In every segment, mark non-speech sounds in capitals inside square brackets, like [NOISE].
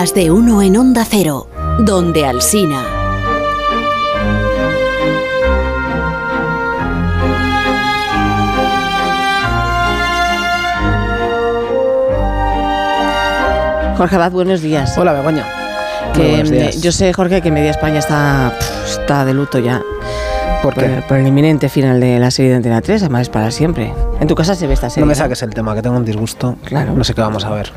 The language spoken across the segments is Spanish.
Más de uno en Onda Cero, donde Alsina. Jorge Abad, buenos días. Hola, Begoña. Que, días. Yo sé, Jorge, que Media España está, está de luto ya. ¿Por Por, qué? por el inminente final de la serie de Antena 3, además es para siempre. En tu casa se ve esta serie. No me saques el tema, que tengo un disgusto. Claro. No sé qué vamos a ver.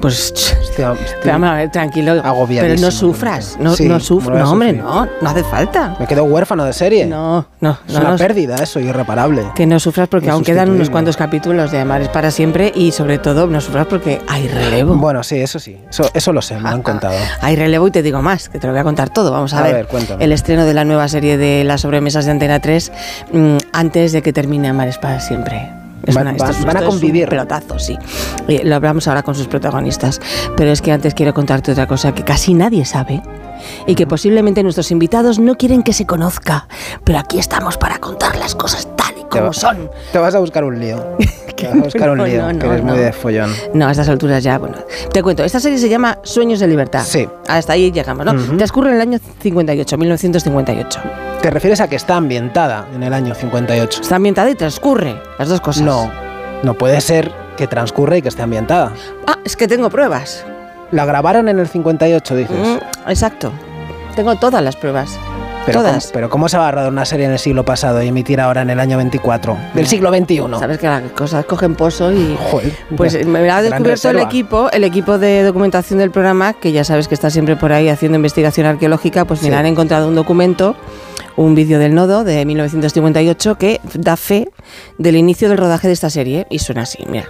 Pues. Estoy, estoy- vamos a ver, tranquilo. agobiadísimo Pero no sufras. No, Sí, no sufras. No, hombre, no. No hace falta. Me quedo huérfano de serie. No, no. Es no, una no, pérdida eso, irreparable. Que no sufras porque aún quedan unos cuantos capítulos de Amar es para siempre y sobre todo no sufras porque hay relevo. Bueno, sí, eso sí. Eso, eso lo sé, me lo han [LAUGHS] contado. Hay relevo y te digo más, que te lo voy a contar todo. Vamos a, A ver, ver, cuéntame. el estreno de la nueva serie de las sobremesas de Antena 3 mm, antes de que termine Amares para siempre. Van- a esto es un convivir. pelotazo, sí. Lo hablamos ahora con sus protagonistas. Pero es que antes quiero contarte otra cosa que casi nadie sabe y que posiblemente nuestros invitados no quieren que se conozca. Pero aquí estamos para contar las cosas Te como va- son. Te vas a buscar un lío. [LAUGHS] Te vas a buscar un lío, no, que eres no, muy de follón. No, a estas alturas ya, bueno. Te cuento, esta serie se llama Sueños de Libertad. Sí. Hasta ahí llegamos, ¿no? Transcurre en el año 58, 1958. ¿Te refieres a que está ambientada en el año 58? Está ambientada y transcurre, las dos cosas. No, no puede ser que transcurra y que esté ambientada. Ah, es que tengo pruebas. La grabaron en el 58, dices. Mm, exacto. Tengo todas las pruebas. Pero todas. ¿cómo, pero ¿cómo se va a rodar una serie en el siglo pasado y emitir ahora en el año 24? Del siglo XXI. Sabes que las cosas cogen pozo y... Joder. Pues me ha descubierto el equipo, el equipo de documentación del programa, que ya sabes que está siempre por ahí haciendo investigación arqueológica, pues Sí. han encontrado un documento, un vídeo del nodo de 1958 que da fe del inicio del rodaje de esta serie y suena así, mira.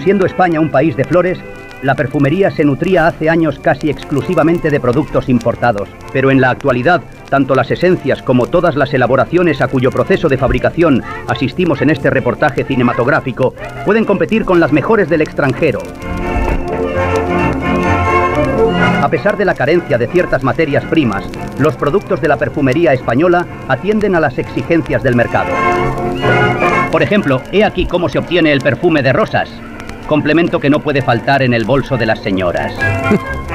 Siendo España un país de flores, la perfumería se nutría hace años casi exclusivamente de productos importados. Pero en la actualidad, tanto las esencias como todas las elaboraciones a cuyo proceso de fabricación asistimos en este reportaje cinematográfico pueden competir con las mejores del extranjero. A pesar de la carencia de ciertas materias primas, los productos de la perfumería española atienden a las exigencias del mercado. Por ejemplo, he aquí cómo se obtiene el perfume de rosas, complemento que no puede faltar en el bolso de las señoras. [LAUGHS]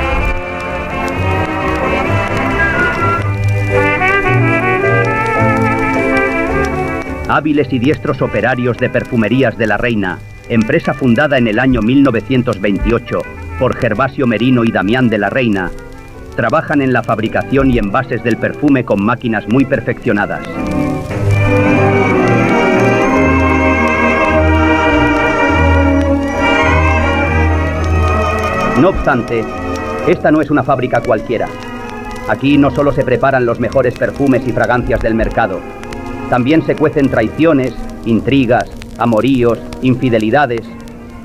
Hábiles y diestros operarios de Perfumerías de la Reina, empresa fundada en el año 1928 por Gervasio Merino y Damián de la Reina, trabajan en la fabricación y envases del perfume con máquinas muy perfeccionadas. No obstante, esta no es una fábrica cualquiera. Aquí no solo se preparan los mejores perfumes y fragancias del mercado, también se cuecen traiciones, intrigas, amoríos, infidelidades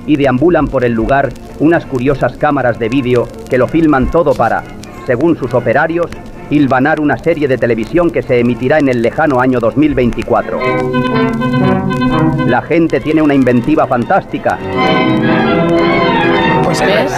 y deambulan por el lugar unas curiosas cámaras de vídeo que lo filman todo para, según sus operarios, hilvanar una serie de televisión que se emitirá en el lejano año 2024. La gente tiene una inventiva fantástica. Pues.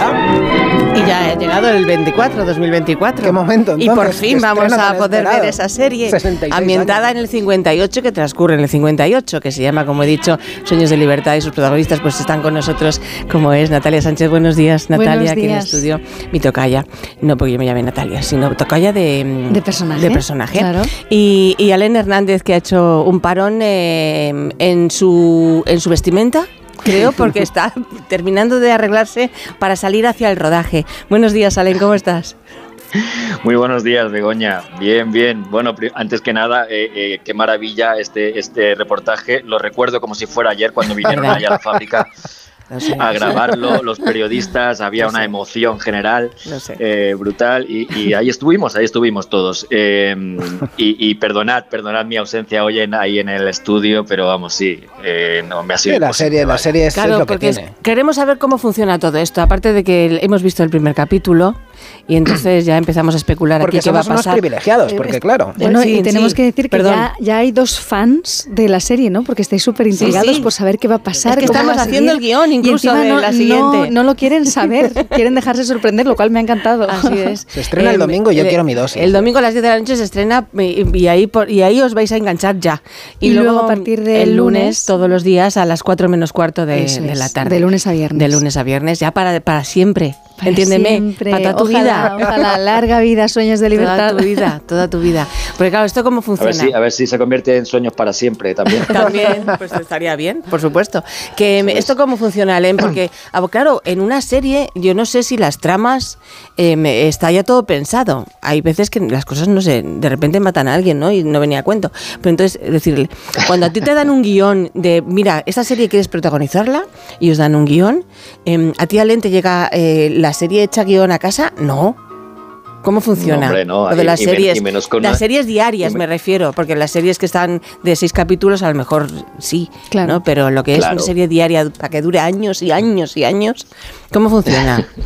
Y ya ha llegado el 24, 2024. ¿Qué momento, Y por entonces? fin ¿Qué vamos a poder esperado? ver esa serie 66 ambientada años. en el 58, que transcurre en el 58, que se llama, como he dicho, Sueños de Libertad y sus protagonistas pues están con nosotros, como es Natalia Sánchez. Buenos días, Natalia, aquí en el estudio. Mi tocaya, no porque yo me llame Natalia, sino tocaya de, De personaje, De personaje. claro. Y, y Alén Hernández, que ha hecho un parón eh, en, su, en su vestimenta. Creo, [LAUGHS] porque está terminando de arreglarse para salir hacia el rodaje. Buenos días, Alén, ¿cómo estás? Muy buenos días, Begoña. Bien, bien. Bueno, antes que nada, eh, eh, qué maravilla este, este reportaje. Lo recuerdo como si fuera ayer cuando vinieron allá a la fábrica [LAUGHS] sé. a grabarlo, los periodistas, había Lo una sé. emoción general eh, brutal y, y ahí estuvimos, ahí estuvimos todos. Eh, y, y perdonad, perdonad mi ausencia hoy en, ahí en el estudio, pero vamos, sí, eh, no me ha sido Sí, la serie, la serie es, es Claro, lo que porque es- queremos saber cómo funciona todo esto. Aparte de que hemos visto el primer capítulo, Y entonces ya empezamos a especular Porque aquí qué va a somos unos pasar. privilegiados, porque claro. Bueno, Sí, y tenemos sí, que decir que ya, ya hay dos fans de la serie, ¿no? Porque estáis súper intrigados sí. por saber qué va a pasar. Es que cómo estamos haciendo el guion Y incluso de no, la no- siguiente. No, lo quieren saber, [LAUGHS] quieren dejarse sorprender, lo cual me ha encantado. Así [LAUGHS] es. Se estrena el domingo y yo quiero mi dosis. El domingo a las 10 de la noche se estrena y, y ahí, por- y ahí os vais a enganchar ya. Y luego a partir del el lunes, lunes, todos los días a las 4 menos cuarto de, de la tarde. de lunes a viernes. De lunes a viernes, ya para, para siempre. Para Entiéndeme. siempre. Para toda tu vida. Ojalá, larga vida, sueños de libertad. Toda tu vida, toda tu vida. Porque claro, ¿esto cómo A funciona? ver, si, a ver si se convierte en sueños para siempre también. [LAUGHS] También, pues estaría bien, por supuesto. Que me- esto cómo funciona, Len, porque [CLEARS THROAT] ah, claro, en una serie yo no sé si las tramas eh, está ya todo pensado. Hay veces que las cosas no sé, de repente matan a alguien, ¿no? Y no venía a cuento. Pero entonces, es decir, cuando a ti te dan un guion de, mira, esta serie quieres protagonizarla y os dan un guion, em, a ti, Len, te llega eh, la serie hecha guion a casa, no. ¿Cómo funciona? No, hombre, no, Lo de las y series. y menos con las una- series diarias me- me refiero, porque las series que están de seis capítulos a lo mejor sí, Claro. ¿no? Pero lo que es una serie diaria para que dure años y años y años, ¿cómo funciona? [LAUGHS]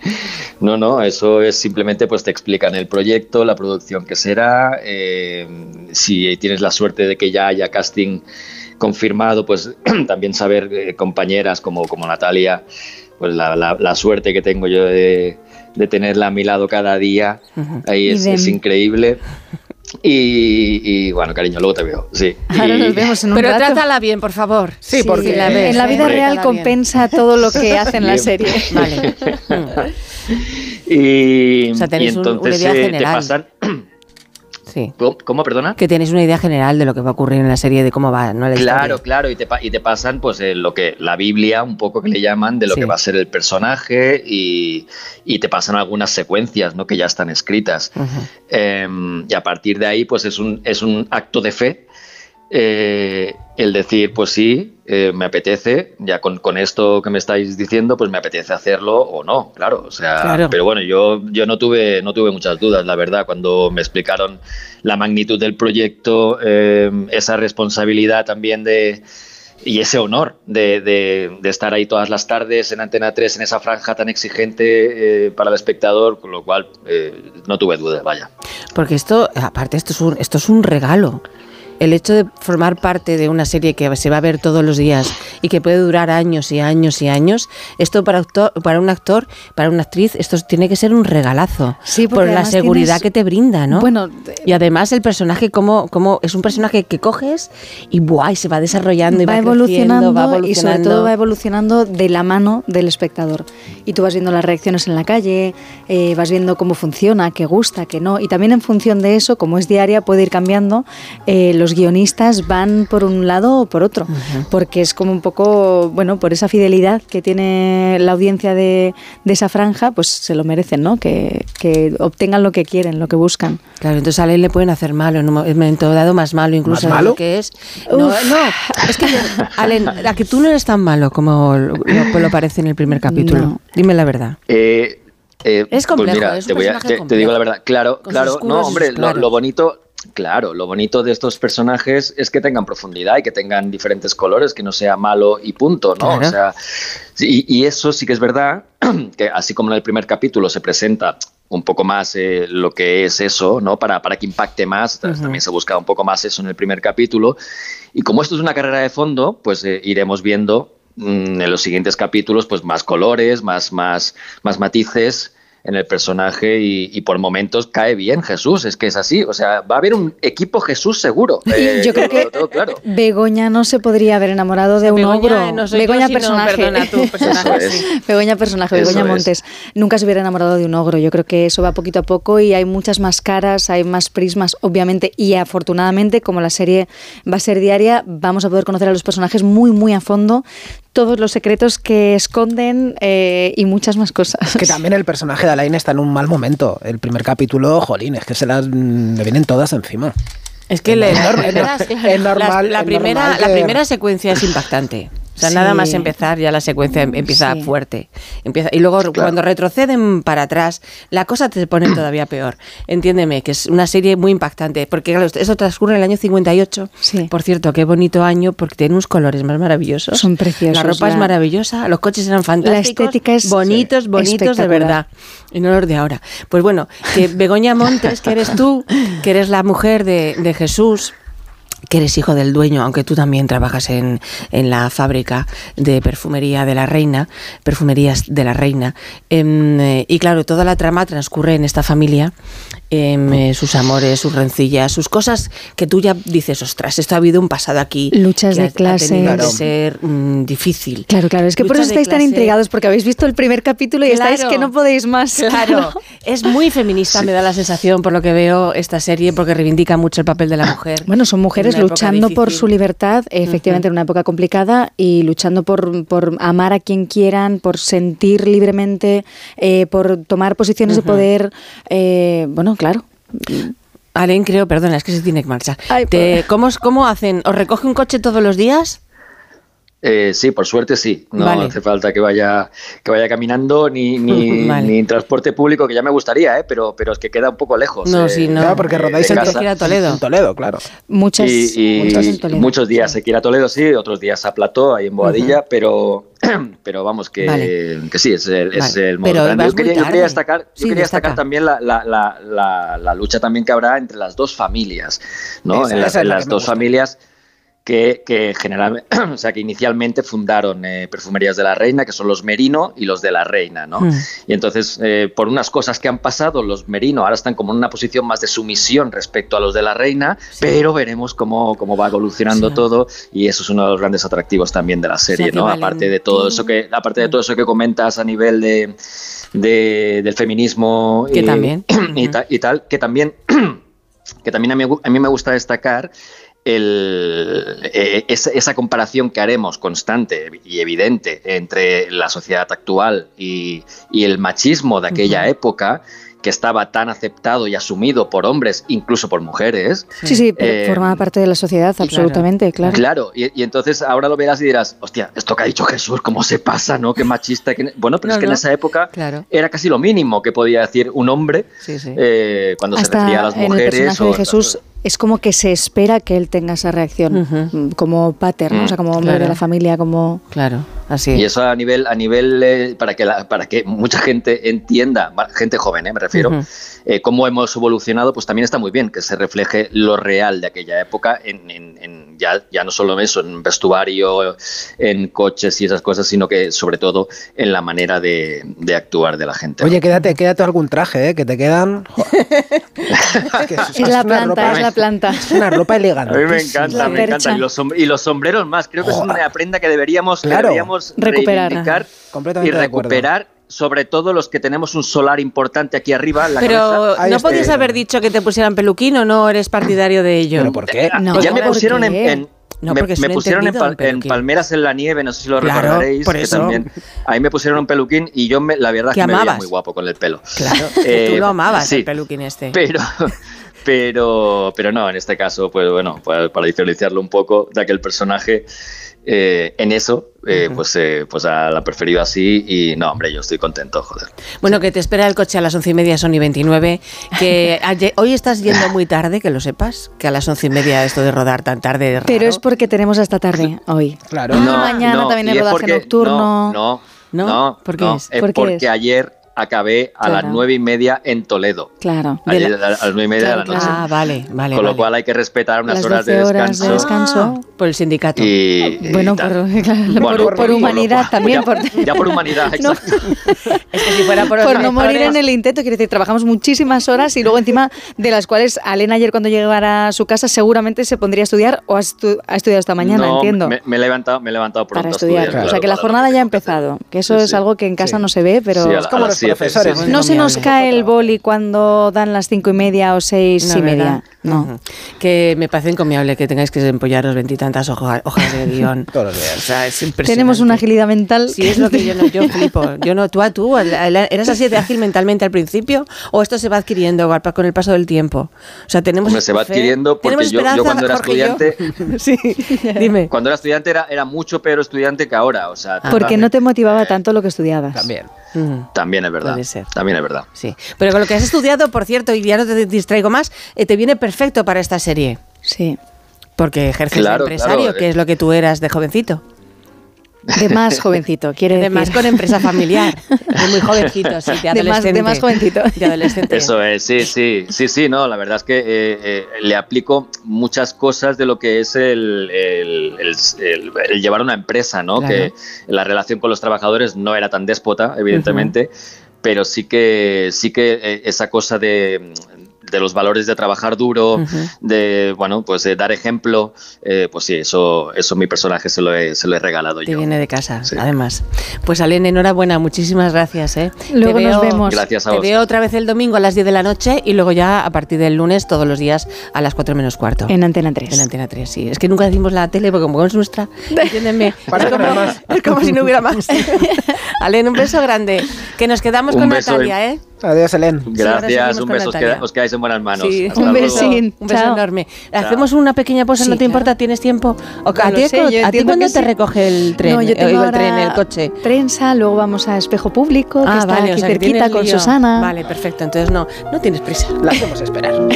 [LAUGHS] No, no, eso es simplemente pues te explican el proyecto, la producción que será, eh, si tienes la suerte de que ya haya casting confirmado, pues [CLEARS THROAT] también saber eh, compañeras como, como Natalia, pues la, la- la suerte que tengo yo de, de tenerla a mi lado cada día, ahí es, increíble. Y, y, bueno, cariño, luego te veo, sí. Ahora Y- nos vemos en un Pero rato. trátala bien, por favor. Sí, porque- la ves, en la vida real bien. compensa todo lo que [LAUGHS] hace en la serie. Vale. [LAUGHS] Y, O sea, tenéis y un- entonces una idea eh, te general. pasan... [CLEARS THROAT] Sí. ¿Cómo, ¿Cómo, perdona? Que tenéis una idea general de lo que va a ocurrir en la serie, de cómo va, ¿no? La Claro, historia. claro, y te, y te pasan pues eh, lo que la Biblia, un poco que le llaman, de lo Sí. que va a ser el personaje y, y te pasan algunas secuencias ¿no? que ya están escritas. Eh, y a partir de ahí pues es un, es un acto de fe eh, el decir pues sí, eh, me apetece, ya con, con esto que me estáis diciendo pues me apetece hacerlo o no, claro, o sea, Claro. pero bueno, yo, yo no, tuve, no tuve muchas dudas, la verdad, cuando me explicaron la magnitud del proyecto, eh, esa responsabilidad también de y ese honor de, de- de estar ahí todas las tardes en Antena 3 en esa franja tan exigente eh, para el espectador, con lo cual eh, no tuve dudas, vaya. Porque esto, aparte, esto es un, esto es un regalo. El hecho de formar parte de una serie que se va a ver todos los días y que puede durar años y años y años, esto para, actor, para un actor, para una actriz, esto tiene que ser un regalazo. Sí, por la seguridad tienes- que te brinda, ¿no? Bueno, y además el personaje, como, como es un personaje que coges y, ¡buah! y se va desarrollando y va, va, evolucionando, va y sobre evolucionando. todo va evolucionando de la mano del espectador. Y tú vas viendo las reacciones en la calle, eh, vas viendo cómo funciona, qué gusta, qué no. Y también en función de eso, como es diaria, puede ir cambiando. eh, los guionistas van por un lado o por otro, porque es como un poco, bueno, por esa fidelidad que tiene la audiencia de, de esa franja, pues se lo merecen, ¿no? Que, que obtengan lo que quieren, lo que buscan. Claro, entonces a él le pueden hacer malo, en un momento dado más malo incluso ¿Más de malo? lo que es. No, no, es que, Alen, a que tú no eres tan malo como lo, lo- lo parece en el primer capítulo. No. Dime la verdad. Eh, eh, Es complejo, pues mira, es un te, voy a- personaje te- te digo la complejo, verdad. Claro, con claro. No, hombre, lo, lo bonito, claro, lo bonito de estos personajes es que tengan profundidad y que tengan diferentes colores, que no sea malo y punto, ¿no? Claro. O sea, y, y eso sí que es verdad, [CLEARS THROAT] que así como en el primer capítulo se presenta un poco más eh, lo que es eso, ¿no? Para, para que impacte más, también se busca un poco más eso en el primer capítulo. Y como esto es una carrera de fondo, pues eh, iremos viendo mm, en los siguientes capítulos pues más colores, más, más, más matices en el personaje y, y por momentos cae bien Jesús, es que es así, o sea, va a haber un equipo Jesús seguro. [LAUGHS] Eh, yo creo que todo claro. Begoña no se podría haber enamorado de un Begoña, ogro. no Begoña personaje. perdona, tú, [LAUGHS] personaje, es. Begoña personaje, Eso Begoña es. Montes. Nunca se hubiera enamorado de un ogro. Yo creo que eso va poquito a poco y hay muchas más caras, hay más prismas, obviamente, y afortunadamente, como la serie va a ser diaria, vamos a poder conocer a los personajes muy, muy a fondo, todos los secretos que esconden eh, y muchas más cosas. Que también el personaje de Alain está en un mal momento. El primer capítulo, jolín, es que se las mm, le vienen todas encima. Es que Es normal, la, primera secuencia es impactante. O sea, Sí. nada más empezar ya la secuencia em- empieza Sí. fuerte. Empieza, y luego cuando retroceden para atrás, la cosa te pone [CLEARS THROAT] todavía peor. Entiéndeme, que es una serie muy impactante. Porque claro, eso transcurre en el año 58. Sí. Por cierto, qué bonito año, porque tiene unos colores más maravillosos. Son preciosos, La ropa es la- maravillosa, los coches eran fantásticos. estética es Bonitos, bonitos de verdad. Y no los de ahora. Pues bueno, que Begoña Montes, que eres tú, que eres la mujer de, de Jesús, que eres hijo del dueño, aunque tú también trabajas en, en la fábrica de perfumería de la reina, perfumerías de la reina. Em, eh, y claro, toda la trama transcurre en esta familia, em, eh, sus amores, sus rencillas, sus cosas que tú ya dices, ostras, esto ha habido un pasado aquí. Luchas que de ha- ha tenido clases. que ser mm, difícil. Claro, claro, es que por eso estáis tan intrigados, porque habéis visto el primer capítulo y estáis que no podéis más. Claro, [LAUGHS] es muy feminista, me da la sensación, por lo que veo esta serie, porque reivindica mucho el papel de la mujer. Bueno, son mujeres luchando por su libertad, efectivamente en una época complicada, y luchando por, por amar a quien quieran, por sentir libremente, eh, por tomar posiciones de poder. eh, bueno, claro. Alen, creo, perdona, es que se tiene que marchar. Ay, Te- ¿cómo, ¿Cómo hacen? ¿Os recoge un coche todos los días? Eh, sí, por suerte sí. No Vale. hace falta que vaya, que vaya caminando ni, ni, [LAUGHS] Vale. ni en transporte público, que ya me gustaría, ¿eh? pero, pero es que queda un poco lejos. No, eh, sí, no. Claro, porque rodáis en, casa. que ir a Toledo. en Toledo, claro. Muchas, Y, y muchas en Toledo. muchos días se quiere a Toledo, sí, otros días a Plató, ahí en Boadilla, pero, [CLEARS THROAT] pero vamos, que, Vale. que sí, es el, es el modo Pero Yo quería, yo quería destacar, yo Sí, quería destaca. destacar también la, la, la, la, la lucha también que habrá entre las dos familias, ¿no? Esa- en las, en dos gusta. familias que, que generalmente, [CLEARS THROAT] o sea, que inicialmente fundaron eh, Perfumerías de la Reina, que son los Merino y los de la Reina, ¿no? Mm. Y entonces, eh, por unas cosas que han pasado, los Merino ahora están como en una posición más de sumisión respecto a los de la Reina, pero veremos cómo, cómo va evolucionando Sí. todo y eso es uno de los grandes atractivos también de la serie, que ¿no? Valentín- Aparte de todo eso que, aparte de todo eso que comentas a nivel de, de- del feminismo Que y, también. [CLEARS THROAT] y, Ujú. ta- y tal, que también, [CLEARS THROAT] que también a mí, a mí me gusta destacar el, eh, esa, esa comparación que haremos constante y evidente entre la sociedad actual y, y el machismo de aquella época, que estaba tan aceptado y asumido por hombres, incluso por mujeres. Sí, sí, Eh, formaba parte de la sociedad, absolutamente, claro. Claro, y, y entonces ahora lo verás y dirás, hostia, esto que ha dicho Jesús, ¿cómo se pasa, no? Qué machista. qué-". Bueno, pero No, es que no. en esa época Claro. era casi lo mínimo que podía decir un hombre Sí, sí. eh, cuando se Hasta refería a las en el mujeres. personaje o- de Jesús es como que se espera que él tenga esa reacción mm, como pater, ¿no? o sea, como hombre Claro. de la familia, como... Claro, así Y es. eso a nivel, a nivel eh, para, que la- para que mucha gente entienda, gente joven, eh, me refiero, eh, cómo hemos evolucionado, pues también está muy bien que se refleje lo real de aquella época, en, en- en ya, ya no solo eso, en vestuario, en coches y esas cosas, sino que sobre todo en la manera de, de actuar de la gente. Oye, quédate, quédate algún traje, ¿eh? que te quedan. [LAUGHS] [LAUGHS] Es, que es- Es la planta, ropa- es la planta. Es una ropa elegante. A mí me encanta, me percha. encanta. Y los, som- y los sombreros más. Creo que es una prenda que deberíamos, que Claro. deberíamos Recuperar. reivindicar y recuperar, sobre todo los que tenemos un solar importante aquí arriba. en la cabeza. Pero Ahí no podías haber dicho que te pusieran peluquín o no eres partidario de ello. ¿Pero por qué? No, ya me ¿por pusieron en, en- No, me, porque es me pusieron en, pal- palmeras en la nieve, no sé si lo Claro, recordaréis. por que eso. también, ahí me pusieron un peluquín y yo me, la verdad Que es que me veía muy guapo con el pelo. Claro, que tú Eh, lo amabas, sí. el peluquín este. Pero, pero, pero no, en este caso, pues bueno, para, para diferenciarlo un poco de aquel personaje, eh, en eso, eh, pues, eh, pues a- la ha preferido así y no, hombre, yo estoy contento, joder. Bueno, que te espera el coche a las once y media, son y 29. Que [LAUGHS] ayer- hoy estás yendo muy tarde, que lo sepas, que a las once y media esto de rodar tan tarde es Pero es porque tenemos hasta tarde hoy. Claro. Ah, mañana también hay rodaje porque- nocturno. No, ¿No? no, no. ¿Por qué no, es? es ¿Por qué porque es? ayer acabé a las nueve y media en Toledo. Claro. De Ayer la- a las nueve y media Claro, de la noche. Ah, vale, vale. Con lo vale. cual hay que respetar unas Las horas de 12 horas de descanso. Ah, por el sindicato. Y, y Bueno, por, [LAUGHS] claro, Bueno, por, humanidad también. por, Ya por humanidad, [LAUGHS] No. [LAUGHS] Es que si fuera por, por no morir en el intento, quiero decir, trabajamos muchísimas horas y luego encima de las cuales Alena ayer cuando llegara a su casa seguramente se pondría a estudiar o ha, estu- ha estudiado esta mañana, No, entiendo. Me, me he levantado, me he levantado pronto para a estudiar. estudiar, o sea que la jornada ya ha empezado, que eso Sí, es algo que en casa Sí. no se ve, pero Sí, a, Es como los profesores. sí, sí. No se nos cae el boli cuando dan las cinco y media o seis No, y media. ¿verdad? No. Que me parece encomiable que tengáis que empollaros veintitantas hoja- hojas de guion. [LAUGHS] Todos los días. O sea, es impresionante. Tenemos una agilidad mental. Sí, es lo que yo no, yo [LAUGHS] flipo. Yo no, tú a tú, ¿eras así de ágil mentalmente al principio o esto se va adquiriendo con el paso del tiempo? O sea, tenemos Hombre, se va adquiriendo porque tenemos yo- cuando era Jorge estudiante- [LAUGHS] sí, dime. Cuando era estudiante era, era mucho peor estudiante que ahora. O sea, Porque no te motivaba tanto lo que estudiabas. También. Mm. También es verdad. Puede ser. También es verdad. Sí, pero con lo que has estudiado, por cierto, y ya no te distraigo más, eh, te viene perfecto para esta serie. Sí. Porque ejerces Claro, de empresario, claro. que es lo que tú eras de jovencito. De más [LAUGHS] jovencito, quiere decir. Además, con empresa familiar. [LAUGHS] De muy jovencito, sí, de De más- de más jovencito. De adolescente. Eso es, sí, sí, sí, sí, no, la verdad es que eh, eh, le aplico muchas cosas de lo que es el, el- el- el- el llevar una empresa, ¿no? Claro. Que la relación con los trabajadores no era tan déspota, evidentemente, pero sí que, sí que eh, esa cosa de, de los valores de trabajar duro, de, bueno, pues de dar ejemplo, eh, pues sí, eso, eso mi personaje se lo he, se lo he regalado Te yo. viene de casa, Sí. además. Pues Alén, enhorabuena, muchísimas gracias. ¿eh? Luego nos vemos. Gracias a Te vos. veo otra vez el domingo a las 10 de la noche y luego ya a partir del lunes todos los días a las 4 menos cuarto. En Antena 3. En Antena 3, sí. Es que nunca decimos la tele porque como es nuestra, [LAUGHS] entiéndeme. Es, como, es como si no hubiera más. [LAUGHS] [LAUGHS] Alén, un beso grande. Que nos quedamos Un con beso Natalia, ¿eh? Adiós, Helen. Sí, Gracias, seguimos un beso, os, queda- os quedáis en buenas manos. Sí. Un besín. Un beso Chao. enorme. ¿Hacemos una pequeña pausa? Sí, ¿No te importa? claro. ¿Tienes tiempo? ¿O No a ti, sé, yo ¿a ti entiendo cuándo te sí. recoge el tren? No, yo Eh, tengo el ahora tren, el coche. Prensa, luego vamos a Espejo Público, que Ah, está vale, o aquí sea, que cerquita con lío. Susana. Vale, perfecto. Entonces no, no tienes prisa. La hacemos esperar. [LAUGHS]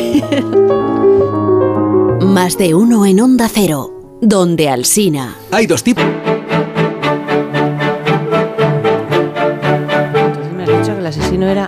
Más de uno en Onda Cero, donde Alsina. Hay dos tipos. Entonces me has dicho que el asesino era...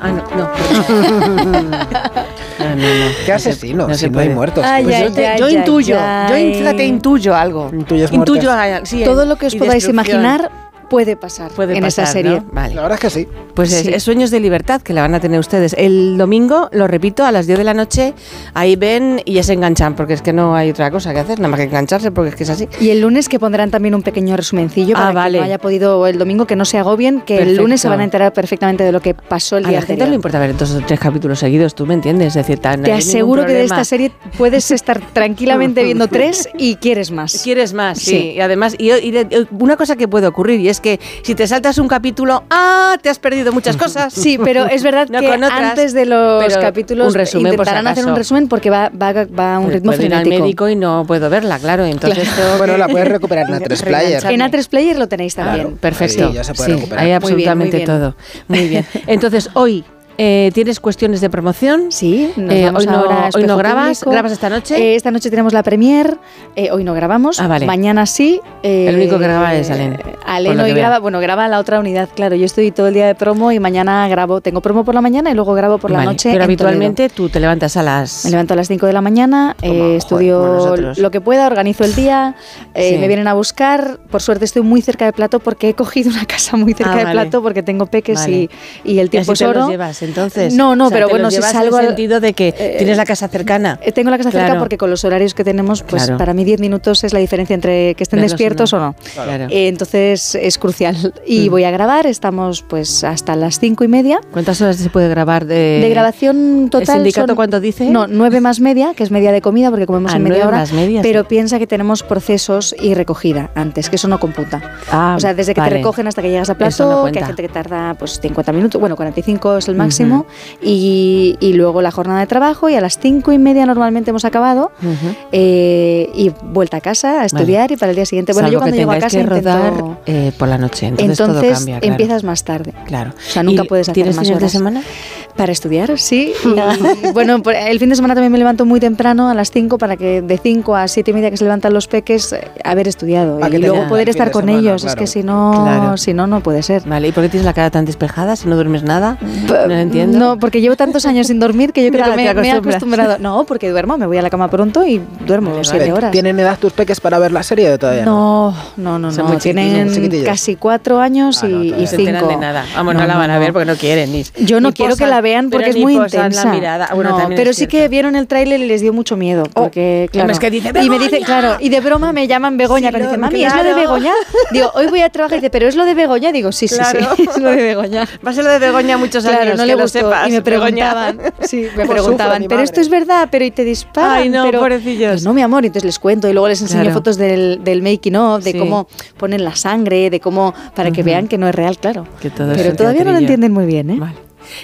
Ah, no, no. ¿Qué No se- asesino? no si no hay muertos. Ay, Pues ay, yo, te- ay, yo ay, intuyo, ay. yo fíjate, intuyo algo. Intuyes intuyo, muertes. sí, Todo lo que os podáis imaginar puede pasar puede en pasar, esta serie. ¿no? Vale. La verdad es que sí. Pues es, Sí. es Sueños de Libertad que la van a tener ustedes. El domingo, lo repito, a las 10 de la noche, ahí ven y ya se enganchan, porque es que no hay otra cosa que hacer, nada más que engancharse, porque es que es así. Y el lunes que pondrán también un pequeño resumencillo para Ah, vale. que no haya podido el domingo que no se agobien, que el lunes se van a enterar perfectamente de lo que pasó el A día la gente anterior. no le importa ver dos o tres capítulos seguidos, tú me entiendes, es decir, tan, Te aseguro que de esta serie puedes estar tranquilamente [LAUGHS] viendo tres y quieres más. Quieres más, sí. Sí. Y además, y, y una cosa que puede ocurrir, y es que si te saltas un capítulo, ¡ah! Te has perdido muchas cosas. [LAUGHS] Sí, pero es verdad No que otras, antes de los capítulos un resumen, intentarán hacer un resumen porque va, va, va a un Pues ritmo puedo ir al frenético. médico y no puedo verla, claro. Entonces tengo Bueno, que la puedes recuperar en A3 Player. En A3 Player lo tenéis Claro. también. Perfecto. Ahí ya se puede Sí, recuperar. Hay Muy bien, muy absolutamente bien. todo. Muy bien. Entonces, hoy eh, tienes cuestiones de promoción. Sí, nos Eh, vamos hoy no- ahora hoy no grabas, Público. ¿grabas esta noche? Eh, esta noche tenemos la premier, hoy no grabamos, Ah, vale. mañana sí. El único que graba es Alen, Alen hoy graba, bueno, graba la otra unidad, claro. Yo estoy todo el día de promo y mañana grabo, tengo promo por la mañana y luego grabo por la noche. Pero en habitualmente tú te levantas a las... Me levanto a las 5 de la mañana, joder, estudio lo que pueda, organizo el día, Sí. me vienen a buscar. Por suerte estoy muy cerca del plato porque he cogido una casa muy cerca Ah, del vale. plato porque tengo peques y, y el ¿Y tiempo es te los oro. Llevas entonces? No, no, O sea, pero bueno, si salgo en el sentido de que eh, tienes la casa cercana. Eh, Tengo la casa cerca Claro. porque con los horarios que tenemos, pues Claro. para mí 10 minutos es la diferencia entre que estén Verlos o despiertos no. o no. Claro. Eh, entonces es crucial. Y Mm. voy a grabar, estamos pues hasta las 5 y media. ¿Cuántas horas se puede grabar de, De grabación total. sindicato son- cuánto dice? No, 9 más media, que es media de comida porque comemos Ah, en media hora. más media, pero sí. piensa que tenemos procesos y recogida antes, que eso no computa. Ah, o sea, desde que vale. te recogen hasta que llegas a Eso plato, no que hay gente que tarda pues 50 minutos, bueno, 45 es el máximo, y, y luego la jornada de trabajo y a las 5 y media normalmente hemos acabado. Eh, y vuelta a casa a estudiar y para el día siguiente. Bueno, Salvo yo cuando llego a casa que rodar intento... eh, por la noche, entonces, todo Entonces cambia. claro. empiezas más tarde. Claro. O sea, nunca ¿Y puedes hacer ¿Tienes más fines de horas. semana? Para estudiar, sí. [LAUGHS] Bueno, el fin de semana también me levanto muy temprano, a las 5, para que de 5 a 7 y media que se levantan los peques, eh, haber estudiado. Y luego poder estar con semana, ellos. Es que si no, Claro. si no, no puede ser. Vale, ¿y por qué tienes la cara tan despejada si no duermes nada? P- No, entiendo. No, porque llevo tantos años sin dormir que yo creo Ya, que me, me he acostumbrado. No, porque duermo, me voy a la cama pronto y duermo siete Vale, horas. ¿Tienen edad tus peques para ver la serie o todavía no? No, no, no, Son no. muy chiquitillos, Tienen casi cuatro años Ah, no, y, y no enteran cinco. de nada. Vamos, no, la van a ver porque no quieren. Ni, Yo no ni quiero que la vean porque es muy intensa. la mirada. Bueno, No, también pero sí que vieron el tráiler y les dio mucho miedo. Porque, claro. es que dice, y me dice, claro, y de broma me llaman Begoña. Sí, cuando dice, lo- mami, ¿es lo de. Begoña? [LAUGHS] Digo, hoy voy a trabajar. Y dice, ¿pero es lo de Begoña? Digo, sí, sí, sí, [LAUGHS] es lo de Begoña. Va a ser lo de Begoña muchos años, no que le gustó. sepas. y me preguntaban, sí, [LAUGHS] me preguntaban, pero madre". esto es verdad, pero y te disparan. Ay, no, pero, pobrecillos. No, mi amor, y entonces les cuento y luego les enseño Claro. fotos del, del making of, de Sí. cómo ponen la sangre, de cómo, para que vean que no es real, claro. Que todo pero todavía no lo entienden muy bien, ¿eh? Vale.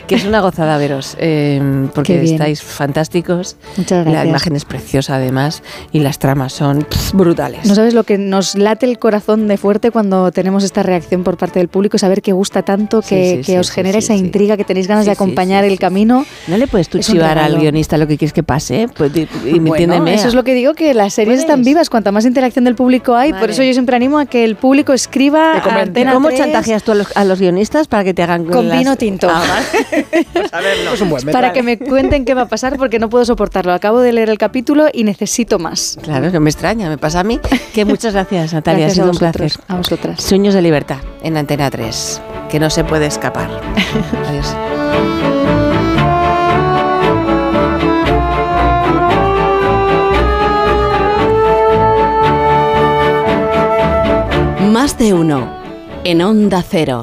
Que es una gozada veros, eh, porque estáis fantásticos. Muchas La gracias. imagen es preciosa además y las tramas son pff, brutales. No sabes lo que nos late el corazón de fuerte cuando tenemos esta reacción por parte del público, saber que gusta tanto, Sí, que, sí, que sí, os sí, genera sí, esa sí. intriga, que tenéis ganas Sí, de sí, acompañar sí, el sí. camino. ¿No le puedes tú Es chivar al guionista lo que quieres que pase? Pues di- y [LAUGHS] Bueno, entiéndeme. eso es lo que digo, que las series están ¿Puedes? vivas, cuanta más interacción del público hay, por Vale. eso yo siempre animo a que el público escriba ¿Cómo 3 chantajeas tú a los, a los guionistas para que te hagan con las- vino tinto. Ah, vale. Pues a. Es un buen método. para que me cuenten qué va a pasar porque no puedo soportarlo. Acabo de leer el capítulo y necesito más. Claro, que me extraña, me pasa a mí. Que muchas gracias, Natalia, Gracias ha sido a un placer. A vosotras. Sueños de libertad en Antena 3, que no se puede escapar. [LAUGHS] Adiós. Más de uno en Onda Cero.